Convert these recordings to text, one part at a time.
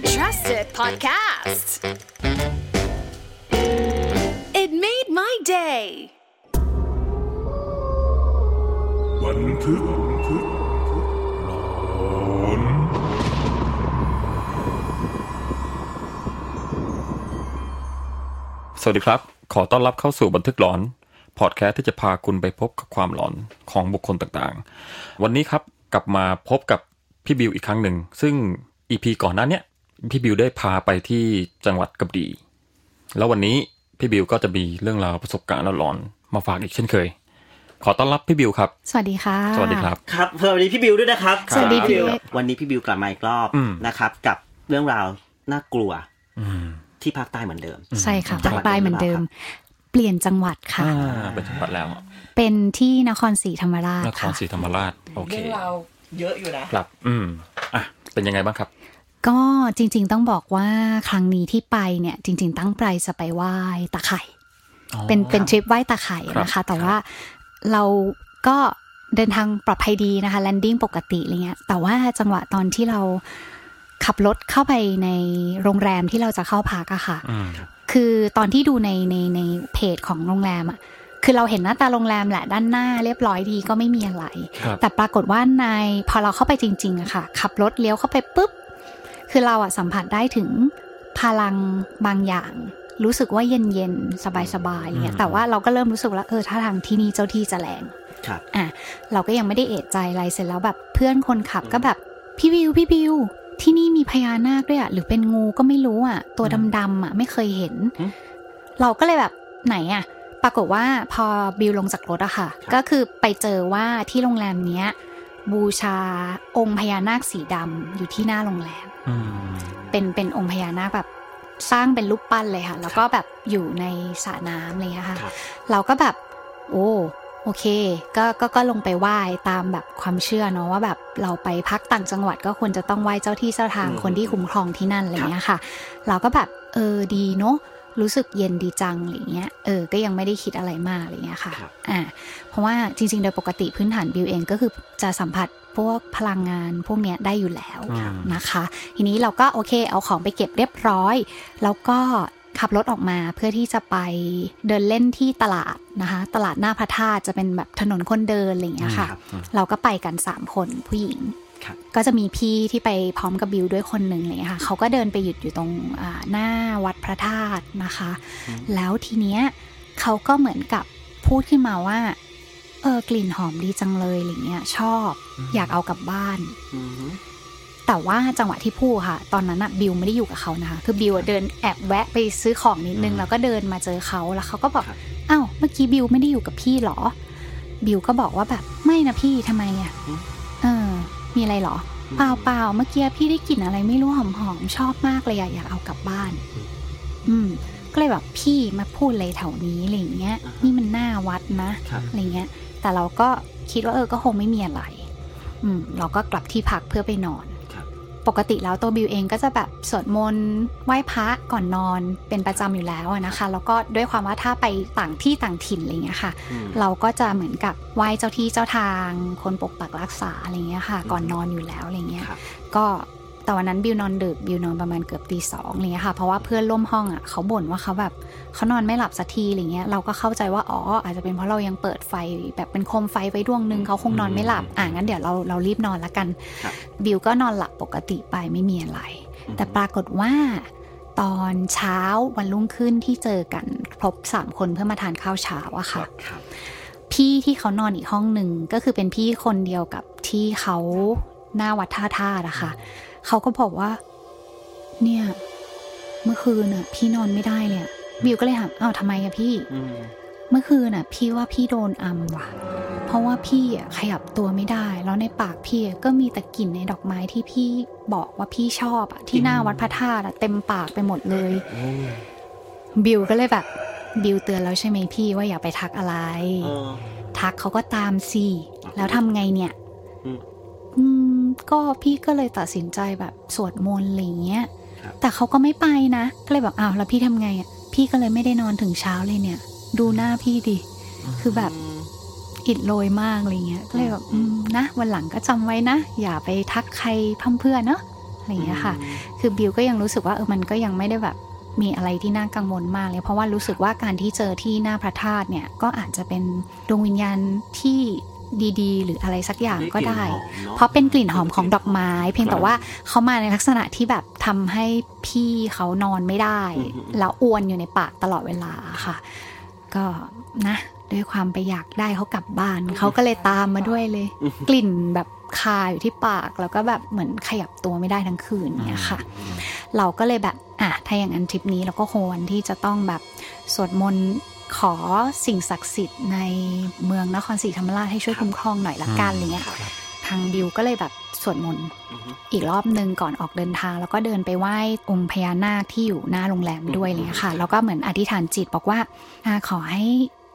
the trusted podcast. It made my day. บันทึกหลอนสวัสดีครับ ขอต้อนรับเข้าสู่บันทึกหลอนพอดแคสต์ที่จะพาคุณไปพบกับความหลอนของบุคคลต่างๆ วันนี้ครับกลับมาพบกับพี่บิวอีกครั้งหนึ่ง ซึ่งอีพีก่อนหน้าเนี้ย พี่บิวได้พาไปที่จังหวัดกระบี่แล้ววันนี้พี่บิวก็จะมีเรื่องราวประสบการณ์หลอนๆมาฝากอีกเช่นเคย ขอต้อนรับพี่บิวครับ สวัสดีค่ะ สวัสดีครับ ครับสวัสดีพี่บิวด้วยนะครับ สวัสดีพี่บิวพี่เอกวันนี้พี่บิวกลับมาอีกรอบอืมนะครับ กับเรื่องราวน่ากลัวอืมที่ภาคใต้เหมือนเดิม ใช่ค่ะจัภางคหวัดใต้เหมือนเดิม เปลี่ยนจังหวัดค่ะอ่าเป็นจังหวัดแล้ว เป็นที่นครศรีธรรมราชนครค่ะศรีธรรมราชโอเคเรื่องราวเยอะอยู่นะครับ อืมอะเป็นยังไงบ้างครับ ก็จริง ๆ ต้องบอกว่าครั้งนี้ที่ไปเนี่ย จริง ๆ ตั้งใจจะไปไหว้ตาไข่เป็นเป็นทริปไหว้ตาไข่นะครัคะบแต่ว่าเราก็เดินทางปลอดภัยดีนะคะแลนดิ้งปกติอะไรเงี้ย แต่ว่าจังหวะตอนที่เราขับรถเข้าไปในโรงแรมที่เราจะเข้าพักอะค่ะอืมคือตอนที่ดูในในในเพจของโรงแรมอะคือเราเห็นหน้าตาโรงแรมแหละด้านหน้าเรียบร้อยดีก็ไม่มีอะไรครับแต่ปรากฏว่าในพอเราเข้าไปจริงๆอะค่ะ ขับรถเลี้ยวเข้าไปปุ๊บ คือเราอะสัมผัสได้ถึงพลังบางอย่าง รู้สึกว่าเย็นเย็นๆสบายๆอะไรเงี้ยแต่ว่าเราก็เริ่มรู้สึกแล้วเออถ้าทางที่นี่เจ้าที่จะแรงครับอะเราก็ยังไม่ได้เอะใจอะไรเสร็จแล้วแบบเพื่อนคนขับก็แบบพี่บิวพี่บิวที่นี่มีพญานาคด้วยอะหรือเป็นงูก็ไม่รู้อะ ตัวดำๆอะ ไม่เคยเห็นอืมเราก็เลยแบบไหนอะ ปรากฏว่าพอบิวลงจากรถอะค่ะ ก็คือไปเจอว่าที่โรงแรมเนี้ย บูชาองค์พญานาคสีดำอยู่ที่หน้าโรงแรมอืม เป็นเป็นองค์พญานาคแบบสร้างเป็นรูปปั้นเลยค่ะ แล้วก็แบบอยู่ในสระน้ำอะไรอย่างเลยค่ะครับเราก็แบบ โอ้โอเคก็ก็ก็ลงไปไหว้ตามแบบความเชื่อเนาะว่าแบบเราไปพักต่างจังหวัดก็ควรจะต้องไหว้เจ้าที่เจ้าทางอืมคนที่คุ้มครองที่นั่นอะไรอย่างเงี้ยค่ะ เราก็แบบเออดีเนาะรู้สึกเย็นดีจังอะไรเงี้ยเออก็ยังไม่ได้คิดอะไรมากอะไรเงี้ยค่ะครับอ่าเพราะว่าจริง ๆ โดยปกติพื้นฐานบิวเองก็คือจะสัมผัส พวกพลังงานพวกเนี้ยได้อยู่แล้วอืมนะคะ ทีนี้เราก็โอเค เอาของไปเก็บเรียบร้อย แล้วก็ขับรถออกมาเพื่อที่จะไปเดินเล่นที่ตลาดนะคะ ตลาดหน้าพระธาตุจะเป็นแบบถนนคนเดินอะไรอย่างเงี้ยค่ะครับเราก็ไปกันสามคนผู้หญิงครับก็จะมีพี่ที่ไปพร้อมกับบิวด้วยคนหนึ่งอะไรเลยค่ะเขาก็เดินไปหยุดอยู่ตรงอ่าหน้าวัดพระธาตุนะคะ แล้วทีเนี้ยเขาก็เหมือนกับพูดขึ้นมาว่า เออกลิ่นหอมดีจังเลยอะไรเงี้ย ชอบ อยากเอากลับบ้านอือฮึแต่ว่าจังหวะที่พูดค่ะ ตอนนั้นอะบิวไม่ได้อยู่กับเขานะคะคือบิวอะเดินแอบแวะไปซื้อของนิดนึงแล้วก็เดินมาเจอเขาแล้วเขาก็บอกอ้าวเมื่อกี้บิวไม่ได้อยู่กับพี่เหรอ บิวก็บอกว่าแบบไม่นะพี่ทำไมอะเออ มีอะไรเหรอเปล่าเปล่าเมื่อกี้พี่ได้กลิ่นอะไรไม่รู้หอมหอมๆชอบมากเลยอะอยากเอากลับบ้าน อืม ก็เลยแบบพี่มาพูดเลยแถวนี้อะไรอย่างเงี้ย นี่มันหน้าวัดนะครับอะไรเงี้ย แต่เราก็คิดว่าเออก็คงไม่มีอะไร อืมเราก็กลับที่พักเพื่อไปนอนครับปกติแล้วตัวบิวเองก็จะแบบสวดมนต์ไหว้พระก่อนนอนเป็นประจำอยู่แล้วอะนะคะ แล้วก็ด้วยความว่าถ้าไปต่างที่ต่างถิ่นอะไรเงี้ยค่ะอืมเราก็จะเหมือนกับไหว้เจ้าที่เจ้าทาง คนปกปักรักษาอะไรเงี้ยค่ะ ก่อนนอนอยู่แล้วอะไรเงี้ยครับก็ แต่วันนั้นบิวนอนดึกบิวนอนประมาณเกือบตีสองอะไรเงี้ยค่ะ เพราะว่าเพื่อนร่วมห้องอะเขาบ่นว่าเขาแบบเขานอนไม่หลับสักทีอะไรเงี้ยเราก็เข้าใจว่าอ๋ออาจจะเป็นเพราะเรายังเปิดไฟแบบเป็นโคมไฟไว้ดวงหนึ่งเขาคงนอนไม่หลับอะงั้นเดี๋ยวเราเรารีบนอนละกันครับบิวก็นอนหลับปกติไปไม่มีอะไร แต่ปรากฏว่าตอนเช้าวันรุ่งขึ้นที่เจอกันครบสามคนเพื่อมาทานข้าวเช้าอะค่ะครับพี่ที่เขานอนอีกห้องหนึ่งก็คือเป็นพี่คนเดียวกับที่เขาหน้าวัดท่าท่าอะค่ะ เขาก็บอกว่า เนี่ย เมื่อคืนน่ะ พี่นอนไม่ได้เลยอะบิวก็เลยถามอ้าวทำไมอะพี่อืมเมื่อคืนน่ะ พี่ว่าพี่โดนอัมว่ะ เพราะว่าพี่อะขยับตัวไม่ได้ แล้วในปากพี่อะก็มีแต่กลิ่นในดอกไม้ที่พี่บอกว่าพี่ชอบอะที่หน้าวัดพระธาตุอะเต็มปากไปหมดเลยโอ้บิวก็เลยแบบบิวเตือนแล้วใช่ไหมพี่ว่าอย่าไปทักอะไรเออทักเขาก็ตามสิแล้วทำไงเนี่ย อืมอืม ก็พี่ก็เลยตัดสินใจแบบสวดมนต์อะไรเงี้ยครับแต่เขาก็ไม่ไปนะ ก็เลยแบบอ้าวแล้วพี่ทำไงอะ พี่ก็เลยไม่ได้นอนถึงเช้าเลยเนี่ย ดูหน้าพี่ดิ คือแบบอิดโรยมากอะไรเงี้ย ก็เลยแบบอืมนะวันหลังก็จำไว้นะ อย่าไปทักใครพั่มเพรื่อนเนอะอะไรอย่างเงี้ยค่ะ คือบิวก็ยังรู้สึกว่าเออมันก็ยังไม่ได้แบบมีอะไรที่น่ากังวลมากเลย เพราะว่ารู้สึกว่าการที่เจอที่หน้าพระธาตุเนี่ยก็อาจจะเป็นดวงวิญญาณที่ ดีๆ หรืออะไรสักอย่างก็ได้ เพราะเป็นกลิ่นหอมของดอกไม้ เพียงแต่ว่าเขามาในลักษณะที่แบบทำให้พี่เขานอนไม่ได้ แล้วอวนอยู่ในปากตลอดเวลาค่ะ ก็นะ ด้วยความไปอยากได้เขากลับบ้าน เขาก็เลยตามมาด้วยเลย กลิ่นแบบคาอยู่ที่ปากแล้วก็แบบเหมือนขยับตัวไม่ได้ทั้งคืนเนี่ยค่ะ เราก็เลยแบบอะถ้าอย่างนั้นทริปนี้เราก็ควรที่จะต้องแบบสวดมนต์ ขอสิ่งศักดิ์สิทธิ์ในเมืองนครศรีธรรมราชให้ช่วยคุ้มครองหน่อยละกันอะไรเงี้ยทางบิวก็เลยแบบสวดมนต์อีกรอบหนึ่งก่อนออกเดินทาง แล้วก็เดินไปไหว้องค์พญานาคที่อยู่หน้าโรงแรมด้วยอะไรเลยค่ะ แล้วก็เหมือนอธิษฐานจิตบอกว่าอ่าขอให้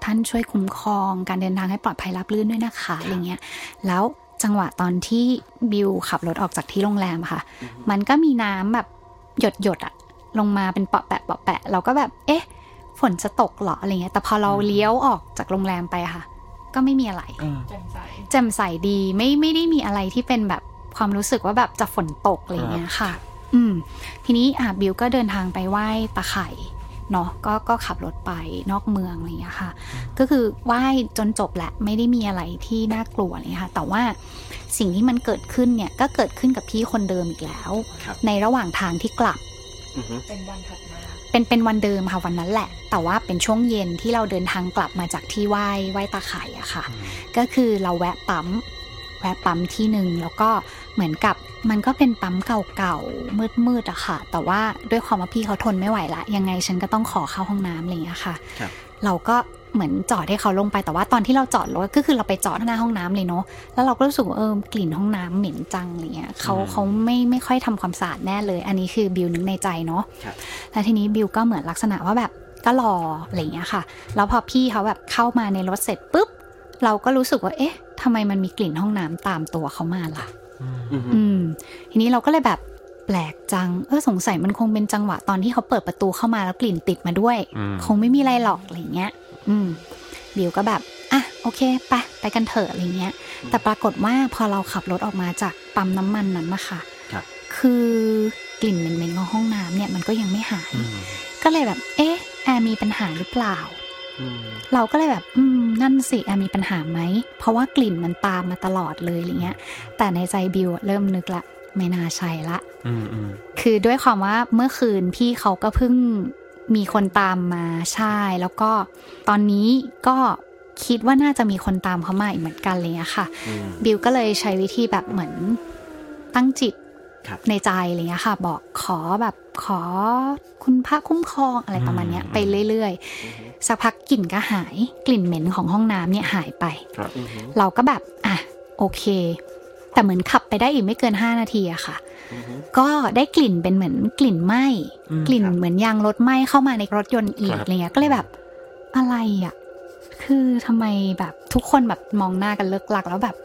ท่านช่วยคุ้มครอง การเดินทางให้ปลอดภัยรับรื่นด้วยนะคะอะไรเงี้ยแล้วจังหวะตอนที่บิวขับรถออกจากที่โรงแรมอะค่ะ มันก็มีน้ำแบบหยดหยดๆอะลงมาเป็นเปาะแปะเปาะแปะเราก็แบบ เอ๊ะ ฝนจะตกเหรออะไรเงี้ยแต่พอเราเลี้ยวออกจากโรงแรมไปอะค่ะ ก็ไม่มีอะไรแจ่มใสดีไม่ไม่ได้มีอะไรที่เป็นแบบความรู้สึกว่าแบบจะฝนตกอะไรเงี้ยค่ะ อืม ทีนี้อะบิวก็เดินทางไปไหว้ตาไข่เนาะก็ก็ขับรถไปนอกเมืองอะไรเงี้ยค่ะ ก็คือไหว้จนจบแหละไม่ได้มีอะไรที่น่ากลัวอะไรเลยค่ะ แต่ว่าสิ่งที่มันเกิดขึ้นเนี่ยก็เกิดขึ้นกับพี่คนเดิมอีกแล้วครับในระหว่างทางที่กลับอือฮึ เป็นเป็นวันเดิมค่ะวันนั้นแหละ แต่ว่าเป็นช่วงเย็นที่เราเดินทางกลับมาจากที่ไหว้ไหว้ตาไข่อะค่ะ ก็คือเราแวะปั๊มแวะปั๊มที่หนึ่งแล้วก็เหมือนกับมันก็เป็นปั๊มเก่าๆมืดๆอะค่ะ แต่ว่าด้วยความว่าพี่เขาทนไม่ไหวละยังไงฉันก็ต้องขอเข้าห้องน้ำอะไรอย่างเงี้ยค่ะครับเราก็ เหมือนจอดให้เขาลงไปแต่ว่าตอนที่เราจอดรถก็คือเราไปจอดหน้าห้องน้ำเลยเนาะแล้วเราก็รู้สึกว่าเออกลิ่นห้องน้ำเหม็นจังอะไรเงี้ยเขาเขาไม่ไม่ค่อยทำความสะอาดแน่เลย อันนี้คือบิวนึกในใจเนาะครับแล้วทีนี้บิวก็เหมือนลักษณะว่าแบบก็รออะไรเงี้ยค่ะ แล้วพอพี่เขาแบบเข้ามาในรถเสร็จปุ๊บเราก็รู้สึกว่า เอ๊ะทำไมมันมีกลิ่นห้องน้ำตามตัวเขามาล่ะอือฮึอืม ทีนี้เราก็เลยแบบแปลกจัง เออสงสัยมันคงเป็นจังหวะตอนที่เขาเปิดประตูเข้ามาแล้วกลิ่นติดมาด้วยอืมคงไม่มีอะไรหรอกอะไรเงี้ย อืมบิวก็แบบ อะ โอเค ไปไปกันเถอะอะไรเงี้ย แต่ปรากฏว่าพอเราขับรถออกมาจากปั๊มน้ำมันนั้นนะคะครับคือกลิ่นเหม็นๆของห้องน้ำเนี่ยมันก็ยังไม่หาย ก็เลยแบบ เอ๊ะแอร์มีปัญหาหรือเปล่าอืมเราก็เลยแบบ อืม นั่นสิแอร์มีปัญหาไหม เพราะว่ากลิ่นมันตามมาตลอดเลยอะไรเงี้ย แต่ในใจบิวอะเริ่มนึกละ ไม่น่าใช่ละอืมอืมคือด้วยความว่าเมื่อคืนพี่เขาก็เพิ่ง มีคนตามมาใช่ แล้วก็ตอนนี้ก็คิดว่าน่าจะมีคนตามเขามาอีกเหมือนกันอะไรเลยค่ะอืมบิวก็เลยใช้วิธีแบบเหมือนตั้งจิตครับในใจอะไรเงี้ยค่ะ บอกขอแบบขอคุณพระคุ้มครองอะไรประมาณเนี้ย ไปเรื่อยๆ สักพักกลิ่นก็หายกลิ่นเหม็นของห้องน้ำเนี่ยหายไปครับอือฮึเราก็แบบ อะ โอเค แต่เหมือนขับไปได้อีกไม่เกิน5นาทีอะค่ะอือฮึก็ได้กลิ่นเป็นเหมือนกลิ่นไหม้อืมกลิ่นครับเหมือนยางรถไหม้เข้ามาในรถยนต์อีกครับอะไรเงี้ยก็เลยแบบอะไรอะคือทำไมแบบทุกคนแบบมองหน้ากันเลิกลักแล้วแบบ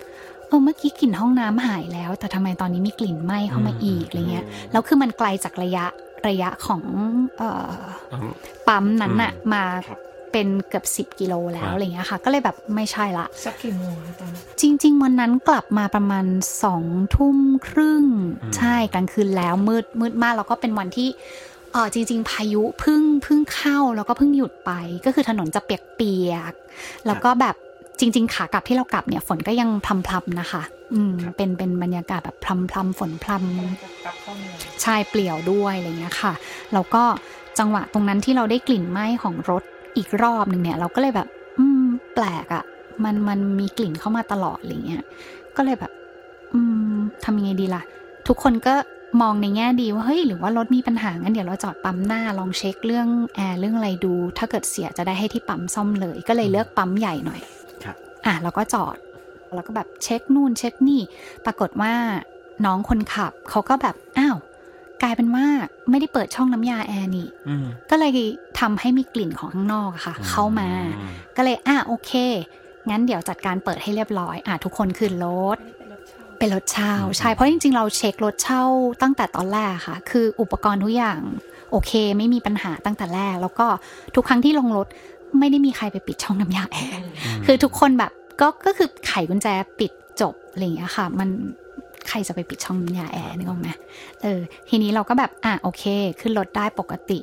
เออเมื่อกี้กลิ่นห้องน้ำหายแล้ว แต่ทำไมตอนนี้มีกลิ่นไหม้เข้ามาอีกอะไรเงี้ยแล้วคือมันไกลจากระยะระยะของเอ่ออืมปั๊มนั้นน่ะมาครับ เป็นเกือบสิบ10 กิโลแล้ครัวบอะไรเงี้ยค่ะ ก็เลยแบบไม่ใช่ละสักกี่โมงคะตอนนั้นจริง ๆ วันนั้นกลับมาประมาณสองทุ่มครึ่งใช่กลางคืนแล้วมืดมืดมากแล้วก็เป็นวันที่เออจริง ๆ พายุเพึ่งเพึ่งเข้าแล้วก็เพึ่งหยุดไป ก็คือถนนจะเปียกๆแล้วก็แบบจริง ๆ ขากลับที่เรากลับเนี่ยฝนก็ยังพรำๆนะคะ อืมเป็นเป็นบรรยากาศแบบพรำๆฝนพรำจะกลับเข้าเมืองใช่เปลี่ยวด้วยอะไรเงี้ยค่ะ แล้วก็จังหวะตรงนั้นที่เราได้กลิ่นไหม้ของรถ อีกรอบหนึ่งเนี่ย เราก็เลยแบบ อืม แปลกอะ่ะ มันมันมีกลิ่นเข้ามาตลอดอะไรเงี้ย ก็เลยแบบ อืมทำยังไงดีล่ะ ทุกคนก็มองในแง่ดีว่าเฮ้ยหรือว่ารถมีปัญหางั้นเดี๋ยวเราจอดปั๊มหน้าลองเช็คเรื่องแอร์เรื่องอะไรดู ถ้าเกิดเสียจะได้ให้ที่ปั๊มซ่อมเลย ก็เลยเลือกปั๊มใหญ่หน่อยครับอะเราก็จอดแล้วก็แบบเช็คนู่นเช็คนี่ ปรากฏว่าน้องคนขับเขาก็แบบอ้าว กลายเป็นว่าไม่ได้เปิดช่องน้ำยาแอร์นี่อืมก็เลยทำให้มีกลิ่นของข้างนอกอะค่ะ เข้ามาอืมก็เลยอะโอเค งั้นเดี๋ยวจัดการเปิดให้เรียบร้อย อะทุกคนขึ้นรถเป็นรถเช่าใช่เพราะจริง ๆ เราเช็ครถเช่าตั้งแต่ตอนแรกค่ะ คืออุปกรณ์ทุกอย่างโอเค ไม่มีปัญหาตั้งแต่แรก แล้วก็ทุกครั้งที่ลงรถไม่ได้มีใครไปปิดช่องน้ำยาแอร์คือทุกคนแบบก็ก็คือไขกุญแจปิดจบอะไรอย่างเงี้ยค่ะ มัน ใครจะไปปิดช่องน้ำยาแอร์นึกออกไหมเออทีนี้เราก็แบบอะโอเค ขึ้นรถได้ปกติ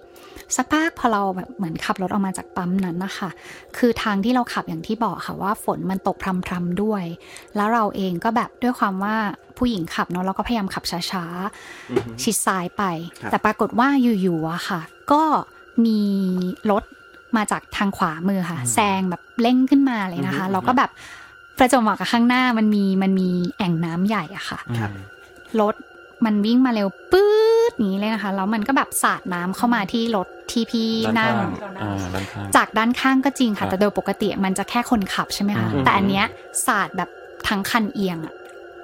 สักพักพอเราแบบเหมือนขับรถออกมาจากปั๊มนั้นนะคะคือทางที่เราขับอย่างที่บอกค่ะว่าฝนมันตกพรำๆด้วย แล้วเราเองก็แบบด้วยความว่าผู้หญิงขับเนาะเราก็พยายามขับช้าๆชิดซ้ายไปครับแต่ปรากฏว่าอยู่ๆอะค่ะ ก็มีรถมาจากทางขวามือค่ะ แซงแบบเร่งขึ้นมาเลยนะคะ เราก็แบบ ประจวบเหมาะกับข้างหน้ามันมีมันมีแอ่งน้ำใหญ่อะค่ะครับรถมันวิ่งมาเร็วปื๊ดอย่างนี้เลยนะคะแล้วมันก็แบบสาดน้ำเข้ามาที่รถที่พี่ด้านนั่งข้างอ่าด้านข้างจากด้านข้างก็จริงครัค่ะบแต่โดยปกติมันจะแค่คนขับใช่ไหมคะอืมแต่อันเนี้ยสาดแบบทั้งคันเอียงอะ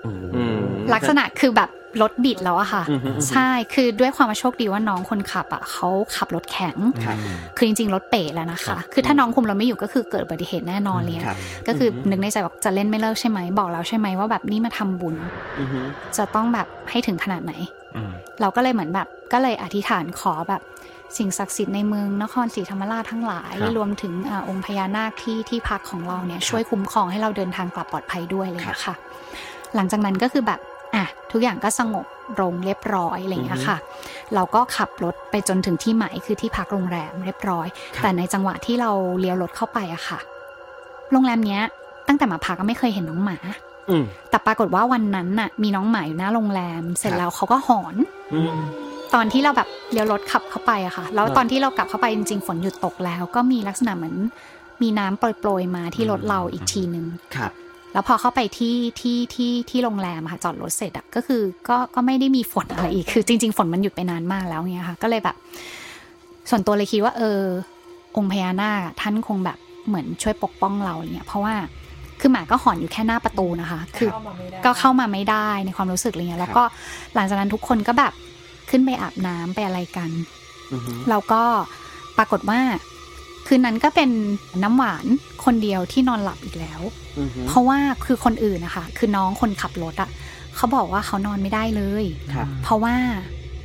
โอ้โหอืมลักษณะคือแบบ รถบิดแล้วอะค่ะอืมอืมอืมใช่คือด้วยความว่าโชคดีว่าน้องคนขับอะเขาขับรถแข็งครับคือจริงๆรถเป๋แล้วนะคะ คือถ้าน้องคุมเราไม่อยู่ก็คือเกิดอุบัติเหตุแน่นอนเลยครับก็คือนึกในใจบอกจะเล่นไม่เลิกใช่ไหมบอกแล้วใช่ไหมว่าแบบนี่มาทำบุญอือฮึจะต้องแบบให้ถึงขนาดไหนอืมเราก็เลยเหมือนแบบก็เลยอธิษฐานขอแบบสิ่งศักดิ์สิทธิ์ในเมืองนครศรีธรรมราชทั้งหลายครับรวมถึงอาองค์พญานาคที่ที่พักของเราเนี่ยช่วยคุ้มครองให้เราเดินทางกลับปลอดภัยด้วยเลยนะคะหลังจากนั้นก็คือแบบ อะทุกอย่างก็สงบลงเรียบร้อยอะไรอย่างเงี้ยค่ะ เราก็ขับรถไปจนถึงที่หมายคือที่พักโรงแรมเรียบร้อย แต่ในจังหวะที่เราเลี้ยวรถเข้าไปอะค่ะ โรงแรมเนี้ย ตั้งแต่มาพักก็ไม่เคยเห็นน้องหมาอืมแต่ปรากฏว่าวันนั้นน่ะ มีน้องหมาอยู่หน้าโรงแรม เสร็จครับแล้วเขาก็หอนอืมตอนที่เราแบบเลี้ยวรถขับเข้าไปอะค่ะ แล้วครับตอนที่เรากลับเข้าไปจริงๆฝนหยุดตกแล้ว ก็มีลักษณะเหมือนมีน้ำโปรยๆมาที่รถเราอีกทีนึงครับ แล้วพอเข้าไปที่ที่ที่ที่โรงแรมอะค่ะจอดรถเสร็จอะก็คือก็ก็ไม่ได้มีฝนอะไรอีกคือจริง ๆ ฝนมันหยุดไปนานมากแล้วเงี้ยค่ะ ก็เลยแบบ ส่วนตัวเลยคิดว่า เออ องค์พญานาคอะท่านคงแบบเหมือนช่วยปกป้องเราอะไรเงี้ยเพราะว่าคือหมาก็หอนอยู่แค่หน้าประตูนะคะ คือเข้ามาไม่ได้ก็เข้ามาไม่ได้ในความรู้สึกอะไรเงี้ยแล้วก็หลังจากนั้นทุกคนก็แบบขึ้นไปอาบน้ำไปอะไรกันอือฮึแล้วก็ปรากฏว่า คืนนั้นก็เป็นน้ำหวานคนเดียวที่นอนหลับอีกแล้วอือฮึเพราะว่าคือคนอื่นนะคะ คือน้องคนขับรถอะเขาบอกว่าเขานอนไม่ได้เลยครับเพราะว่า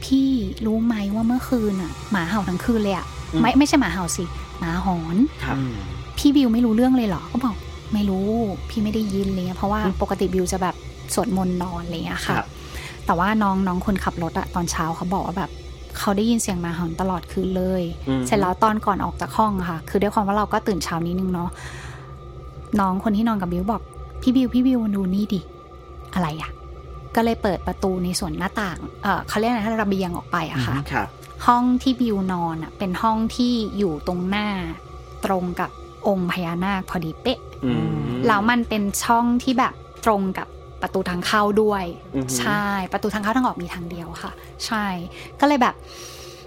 พี่รู้ไหมว่าเมื่อคืนอะหมาเห่าทั้งคืนเลยอะอืมไม่ไม่ใช่หมาเห่าสิหมาหอนครับอืมพี่บิวไม่รู้เรื่องเลยเหรอก็บอก ไม่รู้พี่ไม่ได้ยินเลยเพราะว่าอืมปกติบิวจะแบบสวดมนต์นอนอะไรอย่างเงี้ยคค่ะรับแต่ว่าน้องน้องคนขับรถอะตอนเช้าเขาบอกว่าแบบ เขาได้ยินเสียงหมาหอนตลอดคืนเลยอืมเสร็จแล้วตอนก่อนออกจากห้องอะค่ะ คือด้วยความว่าเราก็ตื่นเช้านิดนึงเนาะน้องคนที่นอนกับบิวบอก พี่บิวพี่บิวมาดูนี่ดิอะไรอะก็เลยเปิดประตูในส่วนหน้าต่างเออเขาเรียกอะไรนะระเบียงออกไปอะค่ะครับห้องที่บิวนอนอะเป็นห้องที่อยู่ตรงหน้า ตรงกับองค์พญานาคพอดีเป๊ะอืมแล้วมันเป็นช่องที่แบบตรงกับ ประตูทางเข้าด้วยอือฮึใช่ประตูทางเข้าทางออกมีทางเดียวค่ะ ใช่ ก็เลยแบบ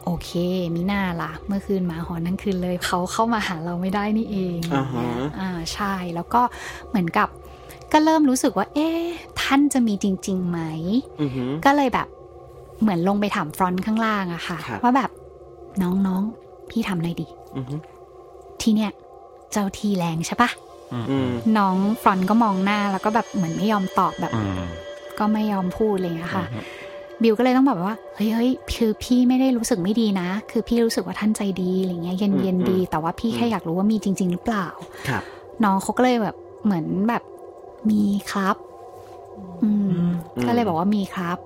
โอเคมิน่าล่ะเมื่อคืนหมาหอนทั้งคืนเลยเขาเข้ามาหาเราไม่ได้นี่เองอ่าฮะอ่าใช่แล้วก็เหมือนกับก็เริ่มรู้สึกว่า เอ๊ะท่านจะมีจริงๆไหมอือฮึก็เลยแบบเหมือนลงไปถามฟรอนต์ข้างล่างอะค่ะครับว่าแบบน้องๆพี่ทำอะไรดีอือฮึที่เนี่ย เจ้าทีแรงใช่ปะอืม น้องฟรอนต์ก็มองหน้าแล้วก็แบบเหมือนไม่ยอมตอบแบบอืมก็ไม่ยอมพูดอะไรอย่างเงี้ยค่ะอืมบิวก็เลยต้องบอกว่าเฮ้ยเฮ้ยคือพี่ไม่ได้รู้สึกไม่ดีนะ คือพี่รู้สึกว่าท่านใจดีอะไรเงี้ยเย็นเย็นดี แต่ว่าพี่แค่อยากรู้ว่ามีจริง ๆ หรือเปล่าครับ น้องเขาก็เลยแบบเหมือนแบบมีครับ อืมอืมก็เลยบอกว่ามีครับ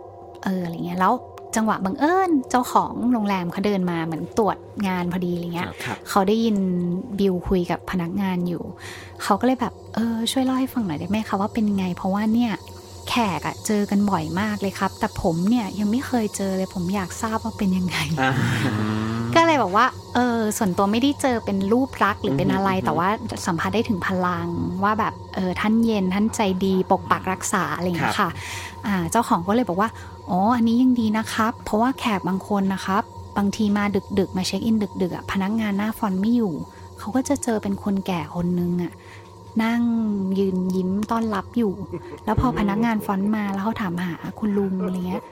เอออะไรเงี้ยแล้ว จังหวะบังเอิญเจ้าของโรงแรมเขาเดินมาเหมือนตรวจงานพอดีอะไรเงี้ยครับเขาได้ยินบิวคุยกับพนักงานอยู่ เขาก็เลยแบบเออช่วยเล่าให้ฟังหน่อยได้ไหมคะว่าเป็นไง เพราะว่าเนี่ยแขกอะเจอกันบ่อยมากเลยครับ แต่ผมเนี่ยยังไม่เคยเจอเลยผมอยากทราบว่าเป็นยังไงอ่า ก็เลยบอกว่า เออส่วนตัวไม่ได้เจอเป็นรูปรักษณ์หรือเป็นอะไรอืมแต่ว่าสัมผัสได้ถึงพลังว่าแบบเออท่านเย็นท่านใจดีปกปักรักษาอะไรอย่างเงี้ยค่ะอ่าเจ้าของก็เลยบอกว่าอ๋ออันนี้ยังดีนะครับ เพราะว่าแขกบางคนนะครับ บางทีมาดึกๆ มาเช็คอินดึกๆอะพนักงานหน้าฟอนต์ไม่อยู่เขาก็จะเจอเป็นคนแก่คนนึงอะนั่งยืนยิ้มต้อนรับอยู่ แล้วพอพนักงานฟอนต์มาแล้วเขาถามหาคุณลุงอะไรเงี้ย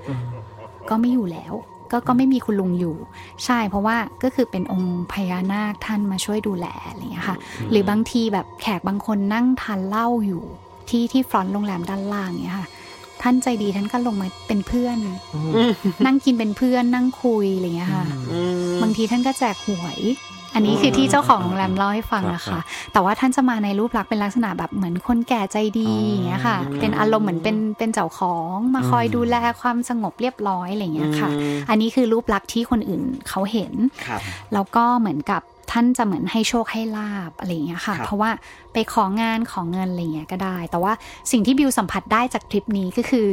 ก็ไม่อยู่แล้ว ก็ก็ไม่มีคุณลุงอยู่ ใช่เพราะว่าก็คือเป็นองค์พญานาคท่านมาช่วยดูแลอะไรอย่างเงี้ยค่ะ หรือบางทีแบบแขกบางคนนั่งทานเหล้าอยู่ที่ที่ฟรอนต์โรงแรมด้านล่างเงี้ยค่ะ ท่านใจดีท่านก็ลงมาเป็นเพื่อน นั่งกินเป็นเพื่อนนั่งคุยอะไรอย่างเงี้ยค่ะอืมบางทีท่านก็แจกหวย อันนี้คือที่เจ้าของโรงแรมเล่าให้ฟังนะครัคะบแต่ว่าท่านจะมาในรูปลักษณ์เป็นลักษณะแบบเหมือนคนแก่ใจดีอย่างเงี้ยค่ะ เป็นอารมณ์เหมือนเป็นเป็นเจ้าของมาคอยดูแลความสงบเรียบร้อยอะไรอย่างเงี้ยค่ะอืมอันนี้คือรูปลักษณ์ที่คนอื่นเขาเห็นครับแล้วก็เหมือนกับท่านจะเหมือนให้โชคให้ลาบอะไรอย่างเงี้ยค่ะครับเพราะว่าไปของานของเงินอะไรอย่างเงี้ยก็ได้ แต่ว่าสิ่งที่บิวสัมผัสได้จากทริปนี้ก็คือ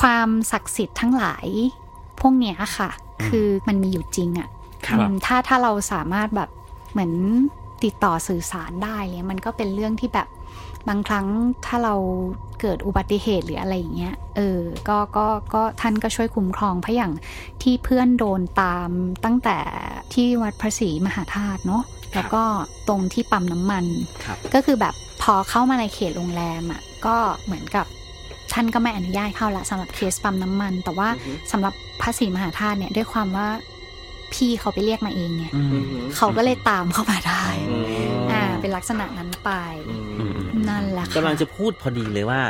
ความศักดิ์สิทธิ์ทั้งหลายพวกเนี้ยค่ะ คือมันมีอยู่จริงอะครับอืม ถ้าถ้าเราสามารถแบบเหมือนติดต่อสื่อสารได้เนี่ยมันก็เป็นเรื่องที่แบบบางครั้งถ้าเราเกิดอุบัติเหตุหรืออะไรอย่างเงี้ย เออ ก็ ก็ ก็ท่านก็ช่วยคุ้มครองเพราะอย่างที่เพื่อนโดนตามตั้งแต่ที่วัดพระศรีมหาธาตุเนาะ แล้วก็ตรงที่ปั๊มน้ำมันครับก็คือแบบพอเข้ามาในเขตโรงแรมอะ ก็เหมือนกับท่านก็ไม่อนุญาตเข้าละสำหรับเคสปั๊มน้ำมัน แต่ว่าสำหรับพระศรีมหาธาตุเนี่ยด้วยความว่า พี่เขาไปเรียกมาเองเนี่ยอืมอืมเขาก็เลยตามเข้ามาได้อืมอ่า เป็นลักษณะนั้นไปอืมอืมนั่นแหละค่ะกำลังจะพูดพอดีเลยว่า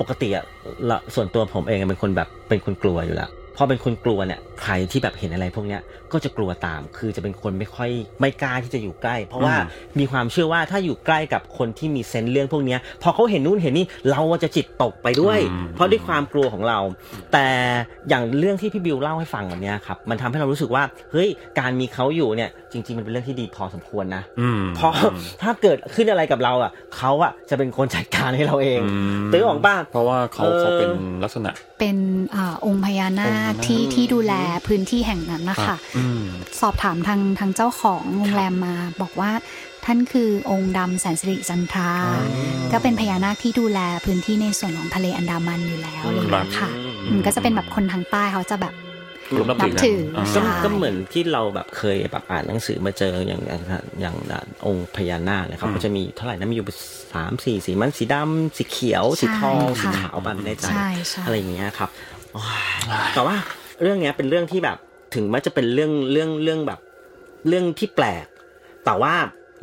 ปกติอะละส่วนตัวผมเองเป็นคนแบบเป็นคนกลัวอยู่แล้ว พอเป็นคนกลัวเนี่ยใครที่แบบเห็นอะไรพวกเนี้ยก็จะกลัวตาม คือจะเป็นคนไม่ค่อยไม่กล้าที่จะอยู่ใกล้ เพราะว่าอืมมีความเชื่อว่าถ้าอยู่ใกล้กับคนที่มีเซนส์เรื่องพวกเนี้ยพอเขาเห็นนู่นเห็นนี่เราจะจิตตกไปด้วยอืมเพราะด้วยความกลัวของเรา แต่อย่างเรื่องที่พี่บิวเล่าให้ฟังแบบเนี้ยครับมันทำให้เรารู้สึกว่าเฮ้ยการมีเขาอยู่เนี่ย จริง ๆ มันเป็นเรื่องที่ดีพอสมควรนะอืมเพราะถ้าเกิดขึ้นอะไรกับเราอะเขาอะจะเป็นคนจัดการให้เราเองมตื้อของป้าเพราะว่าเขาเออเขาเป็นลักษณะ เป็นอาองค์พญานาองค์พญาคนาคที่ที่ดูแลพื้นที่แห่งนั้นนะครัคะบอืมสอบถามทางทางเจ้าของโรงแรมมาบอกว่าท่านคือองค์ดำแสนสิริจันทราก็เป็นพญานาคที่ดูแลพื้นที่ในส่วนของทะเลอันดามันอยู่แล้วอะไรอย่างเงี้ยค่ะอืมอืมก็จะเป็นแบบคนทางใต้เขาจะแบบรบ นับนับถืถืออกันก็ใช่ก็เหมือนที่เราแบบเคยแบบอ่านหนังสือมาเจออย่างอย่างอย่างองค์พญานาคนะครับอืมก็จะมีเท่าไหร่นะมีอยู่สามสี่สีมันสีดำสีเขียว สีทองใช่สีค่ะขาวบ้างไม่แน่ใจใช่ใช่อะไรอย่างเงี้ยครับโอ้ยแต่ว่าเรื่องเนี้ยเป็นเรื่องที่แบบถึงแม้จะเป็นเรื่องเรื่องเรื่องแบบ เรื่องที่แปลก แต่ว่า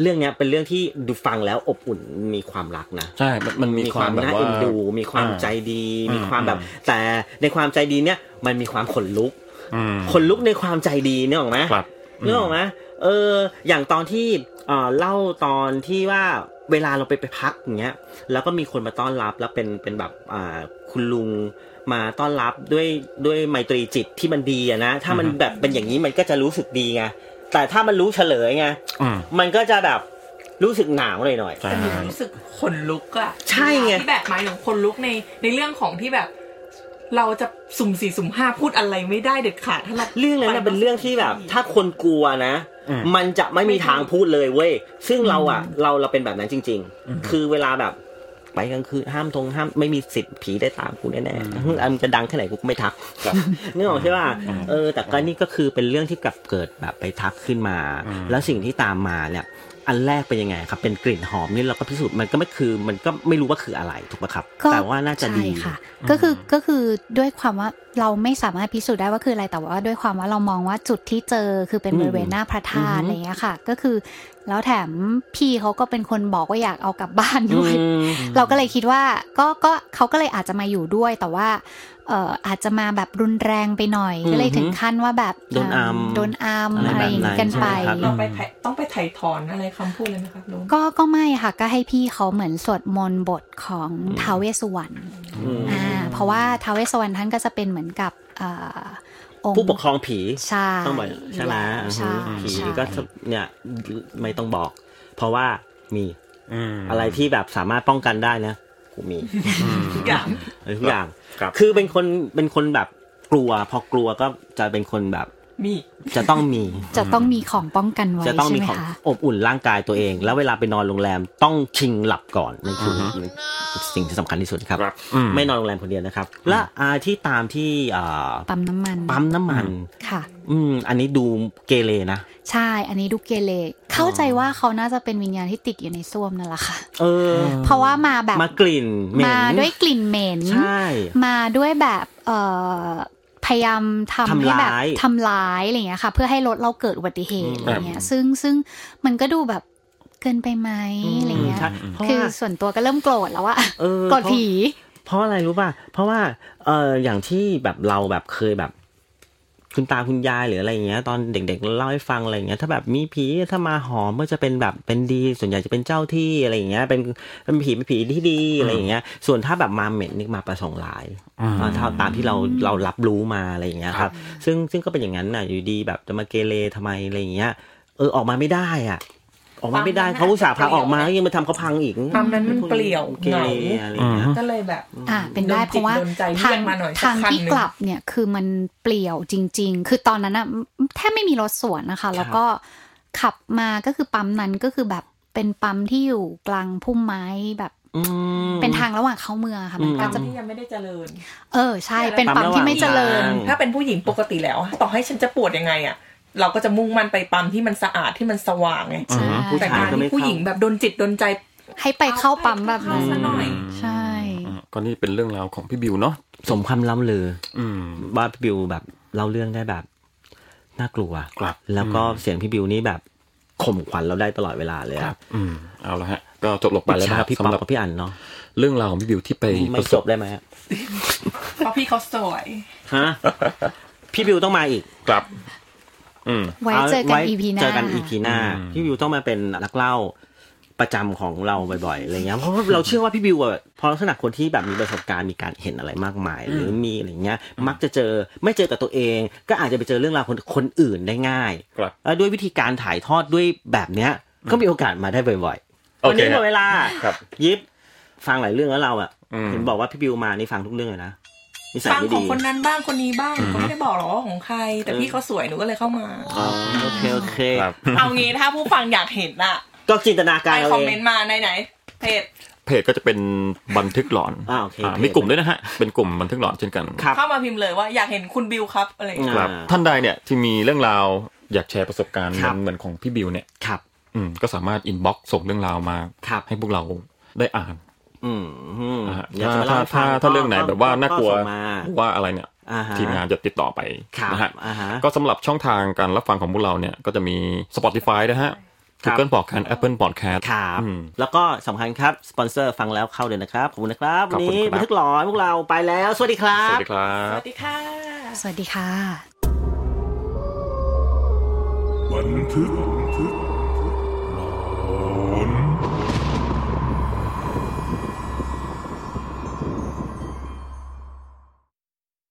เรื่องเนี้ยเป็นเรื่องที่ดูฟังแล้วอบอุ่นมีความรักนะใช่ มันมันมีมีความความแบบน่าว่าเอ็นดู มีความอ่ใจดีอืมมีความแบบอืมแต่ในความใจดีเนี่ยมันมีความขนลุก อืมขนลุกในความใจดีเนี่ยหรอกไหมครับนึกออกไหมเออ อย่างตอนที่เอ่อเล่าตอนที่ว่าเวลาเราไปไปพักอย่างเงี้ย แล้วก็มีคนมาต้อนรับแล้วเป็นเป็นแบบอ่าคุณลุงมาต้อนรับด้วยด้วยไมตรีจิตที่มันดีอะนะ ถ้ามันอือฮึแบบเป็นอย่างนี้มันก็จะรู้สึกดีไงแต่ถ้ามันรู้เฉลยไงอืมมันก็จะแบบรู้สึกหนาวหน่อยหน่อยใช่แต่หนูรู้สึกขนลุกอะใช่ไงที่แบบหมายถึงขนลุกในในเรื่องของที่แบบ เราจะสุ่มสี่สุ่มห้าพูดอะไรไม่ได้เด็ดขาดถ้าเราเรื่องนั้นนะเป็นเรื่องที่แบบ ถ้าคนกลัวนะอืมมันจะไม่มีทางพูดเลยเว้ยซึ่งเราอะ เราเราเป็นแบบนั้นจริง ๆ คือเวลาแบบไปกลางคืนห้ามทงห้ามไม่มีสิทธิ์ผีได้ตามกูแน่ๆอันจะดังแค่ไหนกูก็ไม่ทักครับนึกออกใช่ป่ะเออ แต่ก็นี่ก็คือเป็นเรื่องที่กลับเกิดแบบไปทักขึ้นมาอืมแล้วสิ่งที่ตามมาเนี่ย อันแรกเป็นยังไงครับ เป็นกลิ่นหอมนี่เราก็พิสูจน์มันก็ไม่คือมันก็ไม่รู้ว่าคืออะไรถูกปะครับก็แต่ว่าน่าจะดีใช่ค่ะ ก็คือก็คือด้วยความว่าเราไม่สามารถพิสูจน์ได้ว่าคืออะไรแต่ว่าด้วยความว่าเรามองว่าจุดที่เจอคือเป็นอืมบริเวณหน้าพระธาตุอือฮึอะไรอย่างเงี้ยค่ะ ก็คือ แล้วแถมพี่เขาก็เป็นคนบอกว่าอยากเอากลับบ้านด้วยอืมเราก็เลยคิดว่าก็ก็เขาก็เลยอาจจะมาอยู่ด้วยแต่ว่าเอ่ออาจจะมาแบบรุนแรงไปหน่อยอือฮึก็เลยถึงขั้นว่าแบบโดนอัมโดนอัมอะไรอะไรอย่างงี้กันไปแบบนั้นใช่ไหมครับเราไปไถ่ต้องไปไถ่ถอนอะไรคำพูดเลยไหมครับลุงก็ก็ไม่ค่ะ ก็ให้พี่เขาเหมือนสวดมนต์บทของท้าวเวสสุวรรณอืมอ่าเพราะว่าท้าวเวสสุวรรณท่านก็จะเป็นเหมือนกับอ่าองค์ผู้ปกครองผีใช่ต้องบอกใช่ไหมใช่อือฮึผีใช่ก็เนี่ยไม่ต้องบอก เพราะว่ามีอืมอะไรที่แบบสามารถป้องกันได้นะกูมีทุกอย่างทุกอย่าง คือเป็นคนเป็นคนแบบกลัว พอกลัวก็จะเป็นคนแบบ มีจะต้องมีจะต้องมีของป้องกันไว้จะต้องใช่มีไหมของคะอบอุ่นร่างกายตัวเอง แล้วเวลาไปนอนโรงแรมต้องชิงหลับก่อนนั่นคืออสิ่งที่สำคัญที่สุดครับครับอืมไม่นอนโรงแรมคนเดียวนะครับ และอาที่ตามที่อ่าปั๊มน้ำมันปั๊มน้ำมันค่ะ อืมอันนี้ดูเกเรนะใช่ อันนี้ดูเกเรเข้าใจว่าเขาน่าจะเป็นวิญญาณที่ติดอยู่ในส้วมนั่นแหละค่ะ เออ เพราะว่ามาแบบมากลิ่นเหม็นมาด้วยกลิ่นเหม็นใช่มาด้วยแบบเอ่อ พยายามทำให้แบบทำร้ายทำร้ายอะไรอย่างเงี้ยค่ะ เพื่อให้รถเราเกิดอุบัติเหตุอะไรเงี้ย ซึ่งซึ่งมันก็ดูแบบเกินไปไหมอะไรเงี้ยใช่เพราะคือว่าส่วนตัวก็เริ่มโกรธแล้วอะเออโกรธผี เพราะอะไรรู้ป่ะ เพราะว่าเอออย่างที่แบบเราแบบเคยแบบ คุณตาคุณยายหรืออะไรอย่างเงี้ย ตอนเด็กๆเล่าให้ฟังอะไรอย่างเงี้ย ถ้าแบบมีผีถ้ามาหอมก็จะเป็นแบบเป็นดี ส่วนใหญ่จะเป็นเจ้าที่อะไรอย่างเงี้ย เป็นเป็นผีเป็นผีที่ดีอะไรอย่างเงี้ย ส่วนถ้าแบบมาเหม็นนี่มาประสงค์ร้ายอืมอ่าเท่าตามที่เราเรารับรู้มาอะไรอย่างเงี้ยครับ ซึ่งซึ่งก็เป็นอย่างนั้นน่ะอยู่ดีแบบจะมาเกเรทำไมอะไรอย่างเงี้ย เออออกมาไม่ได้อะ ออกมาไม่ได้ปั๊มนั้นเขาอุตส่าห์พาเปลี่ยวออกมายังมาทำเขาพังอีกปั๊มนั้นมันเปลี่ยวเกเรเหงาอะไรอย่างเงี้ยก็เลยแบบ อ่า เป็นได้โดนจิตเพราะว่าโดนใจเรีทายงกมาหน่อยสักทางคันที่หนึ่งกลับเนี่ยคือมันเปลี่ยวจริง ๆ คือตอนนั้นอะแทบไม่มีรถสวนนะคะ แล้วก็ขับมาก็คือปั๊มนั้นก็คือแบบเป็นปั๊มที่อยู่กลางพุ่มไม้แบบอืมเป็นทางระหว่างเข้าเมืองค่ะมันก็ปั๊มจะที่ยังไม่ได้เจริญ เออใช่เป็นปั๊มที่ไม่เจริญอืมถ้าเป็นผู้หญิงปกติแล้ว ต่อให้ฉันจะปวดยังไงอะ เราก็จะมุ่งมั่นไปปั๊มที่มันสะอาดที่มันสว่างไงใช่ผู้แต่ชายการก็ไม่ที่ผู้หญิงแบบโดนจิตโดนใจ ให้ไปเข้าปั๊มแบบนั้นเอาไปเข้าซะหน่อยใช่อืมก็นี่เป็นเรื่องราวของพี่บิวเนาะสมคำล่ำลือ อืมว่าพี่บิวแบบเล่าเรื่องได้แบบน่ากลัวครับแล้วก็เสียงพี่บิวนี่แบบข่มขวัญเราได้ตลอดเวลาเลยครัอะบอืมเอาละฮะ ก็จบลงไปแล้วนะครับพี่สำป๊อหปรับกับพี่อันเนาะเรื่องราวของพี่บิวที่ไปไม่ประสจบบได้ไหมอะเพราะพี่เขาสวยฮะพี่บิวต้องมาอีกกลับอืม ไว้เจอกันไว้ EP หน้าเจอกัน EP หน้าอืมพี่บิวต้องมาเป็นนักเล่าประจำของเราบ่อยๆอะไรเงี้ยเพราะว่าเราเชื่อว่าพี่บิวอะพอลักษณะคนที่แบบมีประสบการณ์มีการเห็นอะไรมากมาย หรือมีอะไรเงี้ย มักจะเจอไม่เจอกับตัวเอง ก็อาจจะไปเจอเรื่องราวคนคนอื่นได้ง่ายครับแล้วด้วยวิธีการถ่ายทอดด้วยแบบเนี้ย ก็มีโอกาสมาได้บ่อยๆโอวันเคนี้หมดเวลาครับยิบฟังหลายเรื่องแล้วเราอะอืมเห็นบอกว่าพี่บิวมานี่ฟังทุกเรื่องเลยนะ นิสัยฟังไม่ขอดี งคนนั้นบ้างคนนี้บ้างก็ไม่ได้บอกหรอกว่าของใคร แต่พี่เขาสวยหนูก็เลยเข้ามา อ๋อโอเคโอเค ครับ เอางี้ถ้าผู้ฟังอยากเห็นอะก็จินตนาการไปเอาคอมเอเมงนต์มาในไหนเพจเพจก็จะเป็นบันทึกหลอนอ่าโอเคอ่าเพจ มีกลุ่มด้วยนะฮะ เป็นกลุ่มบันทึกหลอนเช่นกัน ครับ เข้ามาพิมพ์เลยว่าอยากเห็นคุณบิวครับอะไรอย่างเงี้ย ครับอ่าท่านใดเนี่ยที่มีเรื่องราวอยากแชร์ประสบการณ์ครับ เหมือนของพี่บิวเนี่ย ครับ อืมก็สามารถ inbox ส่งเรื่องราวมา ครับ ให้พวกเราได้อ่าน อืมอืมนะฮะอยากจะถ้ามาถ้าเล่ให้ฟัถ้าถ้าเรื่องไหนแบบว่าน่ากลัวส่งมาหรือว่าอะไรเนี่ยอ่าฮะทีมงานจะติดต่อไปครับนะฮะอ่าฮะก็สำหรับช่องทางการรับฟังของพวกเราเนี่ยก็จะมี Spotify นะฮะครับ Google Podcast Apple Podcast ครับอืมแล้วก็สำคัญครับสปอนเซอร์ฟังแล้วเข้าเลยนะครับ ขอบคุณนะครับขอบวันคุณนี้ครับบันทึกหลอนพวกเราไปแล้ว สวัสดีครัสวับสดีครับ สวัสดีค่ะ สวัสดีค่ะบันทึกบันทึก